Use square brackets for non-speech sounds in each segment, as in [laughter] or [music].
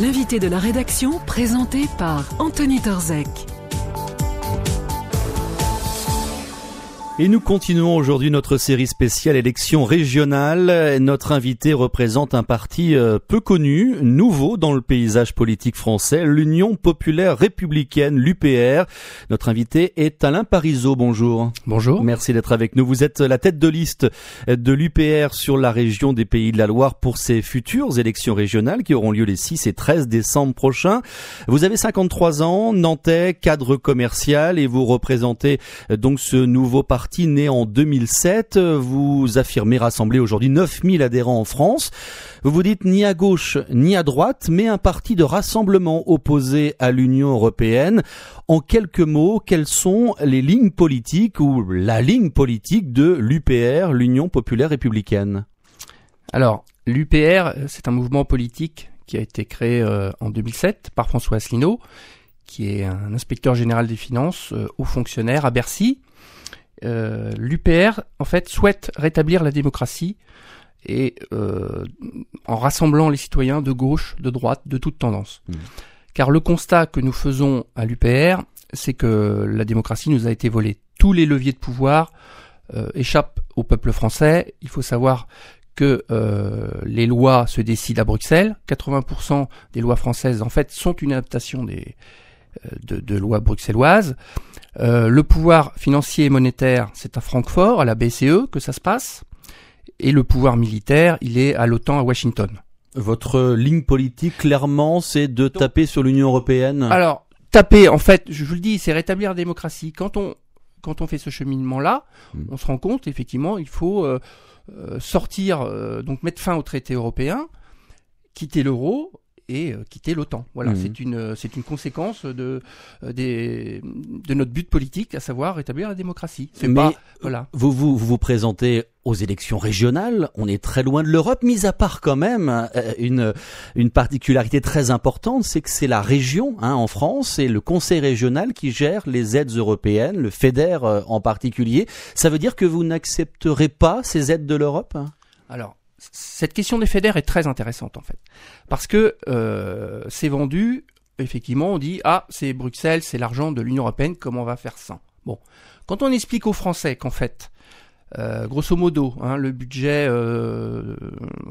L'invité de la rédaction présenté par Anthony Torzek. Et nous continuons aujourd'hui notre série spéciale élection régionale. Notre invité représente un parti euh, peu connu, nouveau dans le paysage politique français, l'Union populaire républicaine, l'UPR. Notre invité est Alain Parisot. Bonjour. Bonjour. Merci d'être avec nous. Vous êtes la tête de liste de l'UPR sur la région des Pays de la Loire pour ces futures élections régionales qui auront lieu les 6 et 13 décembre prochains. Vous avez 53 ans, nantais, cadre commercial et vous représentez euh, donc ce nouveau parti parti né en 2007. Vous affirmez rassembler aujourd'hui 9000 adhérents en France. Vous vous dites ni à gauche ni à droite, mais un parti de rassemblement opposé à l'Union européenne. En quelques mots, quelles sont les lignes politiques ou la ligne politique de l'UPR, l'Union populaire républicaine? Alors, l'UPR, c'est un mouvement politique qui a été créé euh, en 2007 par François Asselineau, qui est un inspecteur général des finances, euh, haut fonctionnaire à Bercy, l'UPR en fait souhaite rétablir la démocratie et euh, en rassemblant les citoyens de gauche, de droite, de toute tendance. Mmh. Car le constat que nous faisons à l'UPR, c'est que la démocratie nous a été volée. Tous les leviers de pouvoir euh, échappent au peuple français. Il faut savoir que euh, les lois se décident à Bruxelles. 80% des lois françaises, en fait, sont une adaptation des, euh, de, de lois bruxelloises. Euh, le pouvoir financier et monétaire, c'est à Francfort, à la BCE que ça se passe. Et le pouvoir militaire, il est à l'OTAN à Washington. Votre ligne politique, clairement, c'est de taper sur l'Union européenne Alors, taper, en fait, je vous le dis, c'est rétablir la démocratie. Quand on, quand on fait ce cheminement-là, hmm. on se rend compte, effectivement, il faut euh, euh sortir, euh, donc mettre fin au traité européen, quitter l'euro, et euh, quitter l'OTAN. Voilà, mmh. c'est une euh, c'est une conséquence de euh, des de notre but politique, à savoir rétablir la démocratie. Mais pas, voilà. Vous, vous vous vous présentez aux élections régionales, on est très loin de l'Europe, mis à part quand même une une particularité très importante, c'est que c'est la région hein, en France et le Conseil régional qui gère les aides européennes, le FEDER en particulier. Ça veut dire que vous n'accepterez pas ces aides de l'Europe? Alors cette question des fédères est très intéressante en fait, parce que euh, c'est vendu, effectivement, on dit ah c'est Bruxelles, c'est l'argent de l'Union européenne, comment on va faire ça? Bon, quand on explique aux Français qu'en fait, euh, grosso modo, hein, le budget, euh,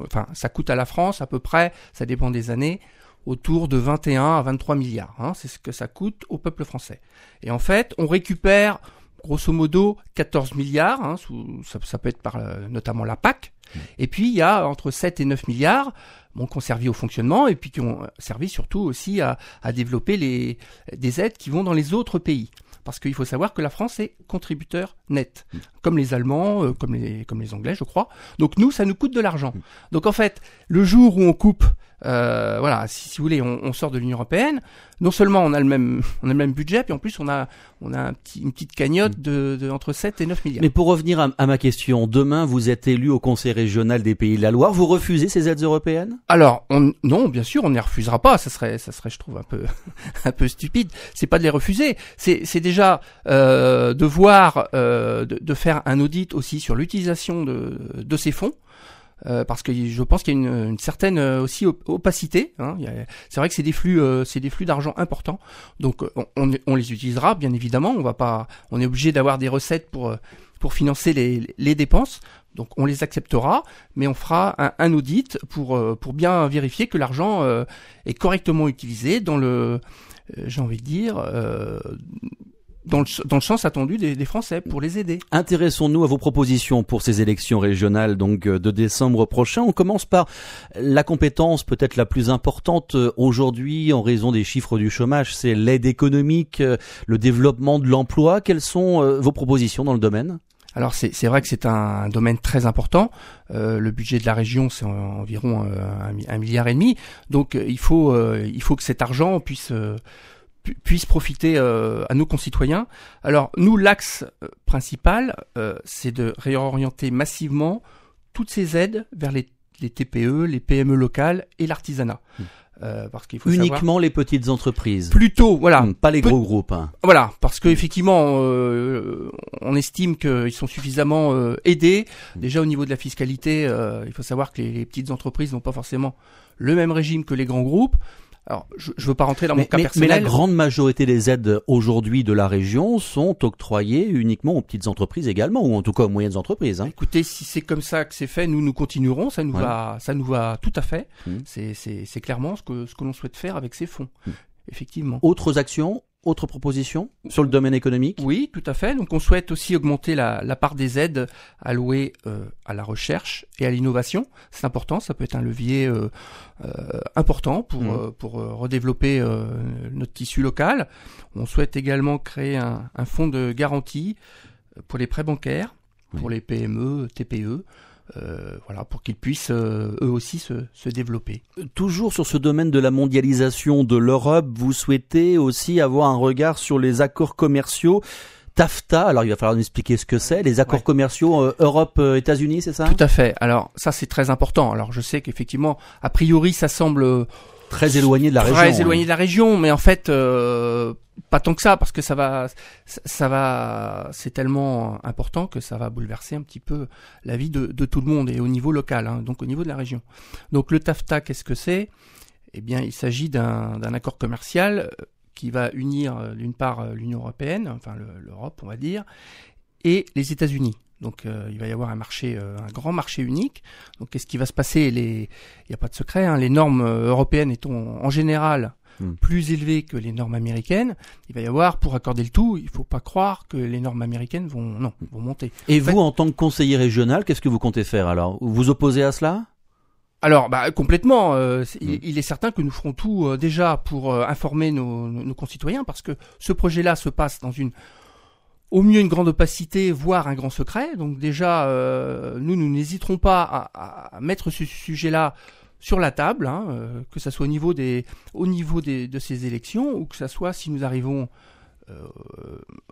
enfin ça coûte à la France à peu près, ça dépend des années, autour de 21 à 23 milliards. Hein, c'est ce que ça coûte au peuple français. Et en fait, on récupère grosso modo 14 milliards, hein, sous, ça, peut être par notamment la PAC, et puis il y a entre 7 et 9 milliards bon, qui ont servi au fonctionnement et puis qui ont servi surtout aussi à, développer des aides qui vont dans les autres pays. Parce qu'il faut savoir que la France est contributeur net, comme les Allemands, euh, comme les comme les Anglais, je crois. Donc nous, ça nous coûte de l'argent. Donc en fait, le jour où on coupe euh, voilà, si, si, vous voulez, on, on sort de l'Union européenne. Non seulement on a le même, on a le même budget, puis en plus on a, on a un petit, une petite cagnotte de, de, entre 7 et 9 milliards. Mais pour revenir à, à, ma question, demain vous êtes élu au Conseil régional des Pays de la Loire, vous refusez ces aides européennes? Alors, on, non, bien sûr, on ne les refusera pas. Ça serait, ça serait, je trouve, un peu, [laughs] un peu stupide. C'est pas de les refuser. C'est, c'est déjà euh, de voir, euh, de, faire un audit aussi sur l'utilisation de, ces fonds. Euh, parce que je pense qu'il y a une, certaine aussi opacité. Hein. C'est vrai que c'est des flux, c'est des flux d'argent importants. Donc on, les utilisera bien évidemment. On va pas, on est obligé d'avoir des recettes pour pour financer les, dépenses. Donc on les acceptera, mais on fera un, un audit pour pour bien vérifier que l'argent est correctement utilisé dans le, j'ai envie de dire, dans le, dans le sens attendu des, des, Français pour les aider. Intéressons-nous à vos propositions pour ces élections régionales donc euh, de décembre prochain. On commence par la compétence peut-être la plus importante euh, aujourd'hui en raison des chiffres du chômage, c'est l'aide économique, euh, le développement de l'emploi. Quelles sont vos propositions dans le domaine? Alors c'est vrai que c'est un, domaine très important. Euh, le budget de la région c'est environ un, un, milliard et demi. Donc il faut il faut que cet argent puisse puisse profiter euh, à nos concitoyens. Alors nous, l'axe euh, principal, euh, c'est de réorienter massivement toutes ces aides vers les, les TPE, les PME locales et l'artisanat. Mmh. Euh, parce qu'il faut uniquement savoir... les petites entreprises. Plutôt, voilà, mmh, pas les gros groupes. Hein. Voilà, parce qu'effectivement, euh, on estime qu'ils sont suffisamment euh, aidés. Mmh. Déjà au niveau de la fiscalité, il faut savoir que les, les petites entreprises n'ont pas forcément le même régime que les grands groupes. Alors, je, je veux pas rentrer dans mais, mon cas mais- mais la personnel. grande majorité des aides aujourd'hui de la région sont octroyées uniquement aux petites entreprises également, ou en tout cas aux moyennes entreprises. Hein. Écoutez, si c'est comme ça que c'est fait, nous nous continuerons. Ça nous Ouais. va, ça nous va tout à fait. Mhm. C'est clairement ce que ce que l'on souhaite faire avec ces fonds. Mhm. Effectivement. Autres actions, autres propositions sur le domaine économique? Oui, tout à fait. Donc on souhaite aussi augmenter la, la part des aides allouées euh, à la recherche et à l'innovation. C'est important, ça peut être un levier euh, euh, important pour, Mhm. euh, pour euh, redévelopper euh, notre tissu local. On souhaite également créer un, un fonds de garantie pour les prêts bancaires, pour les PME, TPE. Euh, voilà, pour qu'ils puissent euh, eux aussi se, se développer. Toujours sur ce domaine de la mondialisation de l'Europe, vous souhaitez aussi avoir un regard sur les accords commerciaux. TAFTA, alors il va falloir nous expliquer ce que c'est, les accords Ouais. commerciaux euh, Europe-États-Unis, c'est ça? Tout à fait. Alors ça c'est très important. Alors je sais qu'effectivement, a priori ça semble euh, Très éloigné de la très région. hein. éloigné de la région, mais en fait euh, pas tant que ça parce que ça va, ça, va, c'est tellement important que ça va bouleverser un petit peu la vie de, de tout le monde et au niveau local, hein, donc au niveau de la région. Donc le TAFTA, qu'est-ce que c'est? Eh bien, il s'agit d'un accord commercial euh, qui va unir euh, d'une part l'Union européenne, enfin le- l'Europe, on va dire, et les États-Unis. Donc euh, il va y avoir un marché, euh, un grand marché unique. Donc qu'est-ce qui va se passer? Les, il n'y a pas de secret. hein, les normes euh, européennes étant en général Hmm. plus élevées que les normes américaines, il va y avoir pour accorder le tout, il faut pas croire que les normes américaines vont non vont monter. Et En fait- vous, en tant que conseiller régional, qu'est-ce que vous comptez faire alors? Vous vous opposez à cela? Alors, bah, complètement. euh, c'est- il, il est certain que nous ferons tout euh, déjà pour euh, informer nos, nos- nos concitoyens, parce que ce projet-là se passe dans une, au mieux une grande opacité, voire un grand secret. Donc déjà, euh, nous, nous n'hésiterons pas à, à mettre ce sujet-là sur la table, hein, euh, que ça soit au niveau des, au niveau des, de ces élections, ou que ça soit si nous arrivons euh,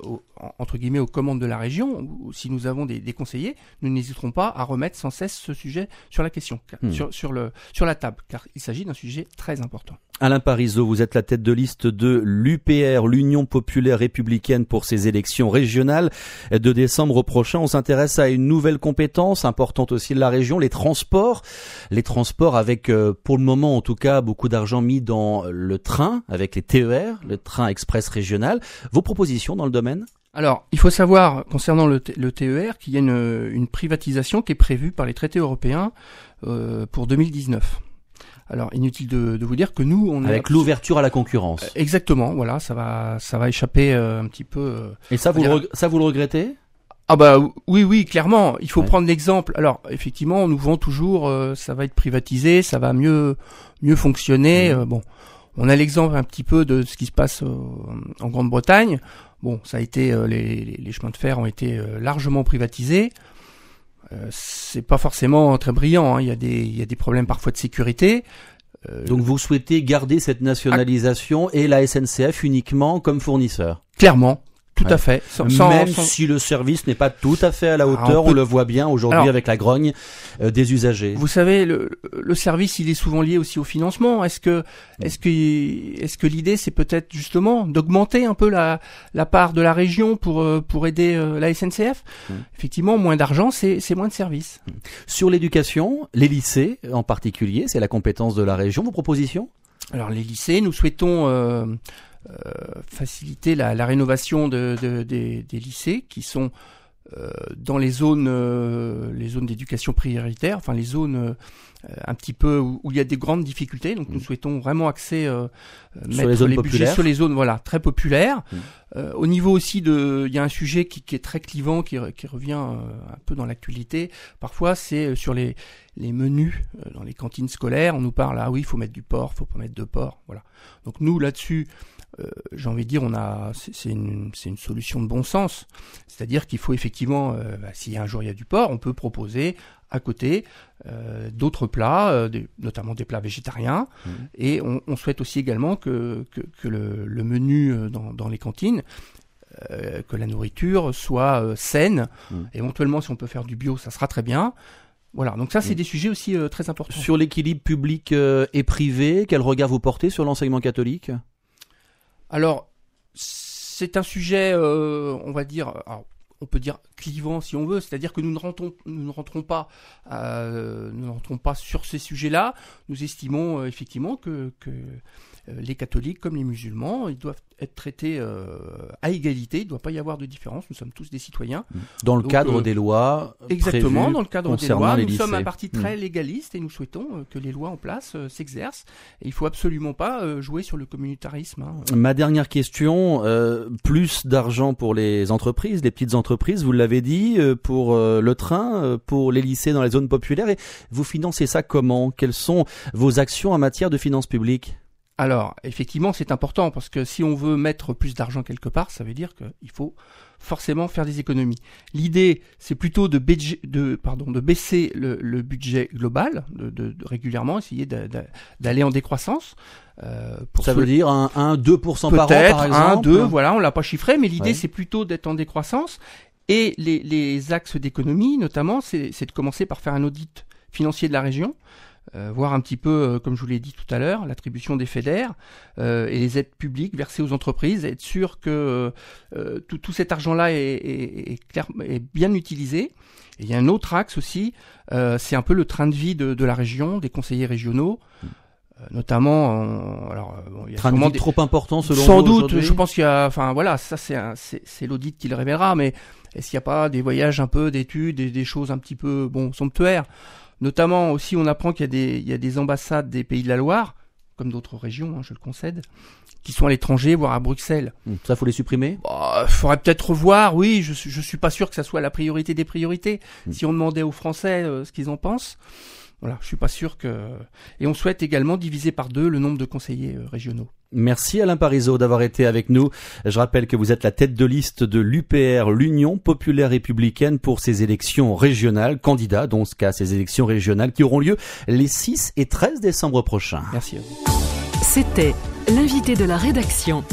au- entre guillemets aux commandes de la région, ou si nous avons des, des conseillers, nous n'hésiterons pas à remettre sans cesse ce sujet sur la question, Hmm. sur, sur, le, sur la table, car il s'agit d'un sujet très important. Alain Parisot, vous êtes la tête de liste de l'UPR, l'Union populaire républicaine pour ces élections régionales de décembre prochain. On s'intéresse à une nouvelle compétence importante aussi de la région, les transports. Les transports avec, euh, pour le moment en tout cas, beaucoup d'argent mis dans le train, avec les TER, le train express régional. Vos propositions dans le domaine? Alors, il faut savoir, concernant le, le TER, qu'il y a une, une privatisation qui est prévue par les traités européens euh, pour 2019. Alors, inutile de, de vous dire que nous, on Avec l'ouverture à la concurrence. Euh, Exactement, voilà, ça va, ça va échapper euh, un petit peu. euh. Et ça, vous, le, ça, vous le regrettez? Ah bah oui, oui, clairement. Il faut Ouais. prendre l'exemple. Alors, effectivement, on nous vend toujours, euh, ça va être privatisé, ça va mieux, mieux fonctionner. Mhm. euh, bon, on a l'exemple un petit peu de ce qui se passe euh, en Grande-Bretagne. Bon, ça a été, euh, les, les, les chemins de fer ont été euh, largement privatisés. Euh, c'est pas forcément très brillant. hein. Il y a des, il y a des problèmes parfois de sécurité. Euh, Donc vous souhaitez garder cette nationalisation et la SNCF uniquement comme fournisseur? Clairement, tout à fait. Sans- sans- Même sans- si le service n'est pas tout à fait à la hauteur, on le voit bien aujourd'hui avec la grogne euh, des usagers. Vous savez, le, le service, il est souvent lié aussi au financement. Est-ce que, est-ce que, est-ce que l'idée, c'est peut-être justement d'augmenter un peu la, la part de la région pour, euh, pour aider euh, la SNCF Mm. Effectivement, moins d'argent, c'est, c'est moins de services. Sur l'éducation, les lycées en particulier, c'est la compétence de la région. Vos propositions? Alors, les lycées, nous souhaitons euh, faciliter la, la rénovation de, de- des, des lycées qui sont euh, dans les zones, euh, les zones d'éducation prioritaire, enfin les zones euh, un petit peu où, où il y a des grandes difficultés. Donc nous Mm. souhaitons vraiment axer euh, euh, Sur mettre les zones budgets sur les zones voilà très populaires. Mm. Euh, au niveau aussi de, il y a un sujet qui, qui est très clivant, qui, re- qui revient euh, un peu dans l'actualité. Parfois, c'est euh, sur les les menus euh, dans les cantines scolaires. On nous parle ah oui, il faut mettre du porc, faut pas mettre de porc. Voilà. Donc nous là-dessus, euh, j'ai envie de dire, on a, c'est une, une solution de bon sens. C'est-à-dire qu'il faut effectivement, euh, bah, si un jour il y a du porc, on peut proposer à côté euh, d'autres plats, euh, des- notamment des plats végétariens. Mhm. Et on, on souhaite aussi également que, que, que le, le menu euh, dans, dans les cantines, euh, que la nourriture soit euh, saine. Mhm. Éventuellement, si on peut faire du bio, ça sera très bien. Voilà, donc ça, c'est Mhm. des sujets aussi euh, très importants. Sur l'équilibre public euh, et privé, quel regard vous portez sur l'enseignement catholique? Alors, c'est un sujet, euh, on va dire, on peut dire clivant si on veut, c'est-à-dire que nous ne rentrons, nous ne rentrons pas, euh, nous ne rentrons pas sur ces sujets-là. Nous estimons euh, effectivement que, que les catholiques comme les musulmans, ils doivent être traités à égalité. Il ne doit pas y avoir de différence. Nous sommes tous des citoyens. Dans le cadre des lois. Exactement, dans le cadre des lois. Nous sommes un parti très hmm. légaliste et nous souhaitons que les lois en place s'exercent. Et il faut absolument pas jouer sur le communautarisme. Hein. Ma dernière question, plus d'argent pour les entreprises, les petites entreprises, vous l'avez dit, pour le train, pour les lycées dans les zones populaires. Et vous financez ça comment? Quelles sont vos actions en matière de finances publiques? Alors, effectivement, c'est important parce que si on veut mettre plus d'argent quelque part, ça veut dire qu'il faut forcément faire des économies. L'idée, c'est plutôt de, de, pardon, de baisser le, budget global, de, régulièrement essayer d'aller en décroissance. Euh, pour ça veut dire un, 1-2% par an, par exemple un, 2, voilà, on l'a pas chiffré, mais l'idée, c'est plutôt d'être en décroissance. Et les, les axes d'économie, notamment, c'est de commencer par faire un audit financier de la région, euh, voir un petit peu, euh, comme je vous l'ai dit tout à l'heure, l'attribution des FEDER euh, et les aides publiques versées aux entreprises, être sûr que tout, tout, cet argent-là est, est, est, bien utilisé. Et il y a un autre axe aussi, c'est un peu le train de vie de, de la région, des conseillers régionaux. Notamment, alors, il y a train de vie trop important selon Sans doute, je pense qu'il y a, enfin voilà, ça c'est c'est l'audit qui le révélera, mais est-ce qu'il n'y a pas des voyages un peu d'études, des, des choses un petit peu bon somptuaires? Notamment aussi, on apprend qu'il y, a des, il y a des ambassades des pays de la Loire, comme d'autres régions, hein, je le concède, qui sont à l'étranger, voire à Bruxelles. Hmm. Ça, faut les supprimer? Bah, Faudrait peut-être revoir. Oui, je, je suis pas sûr que ça soit la priorité des priorités. Hmm. Si on demandait aux Français euh, ce qu'ils en pensent, voilà, je suis pas sûr que. Et on souhaite également diviser par deux le nombre de conseillers euh, régionaux. Merci Alain Parizeau d'avoir été avec nous. Je rappelle que vous êtes la tête de liste de l'UPR, l'Union populaire républicaine pour ces élections régionales, candidat dans ce cas ces élections régionales qui auront lieu les 6 et 13 décembre prochains. Merci à vous. C'était l'invité de la rédaction.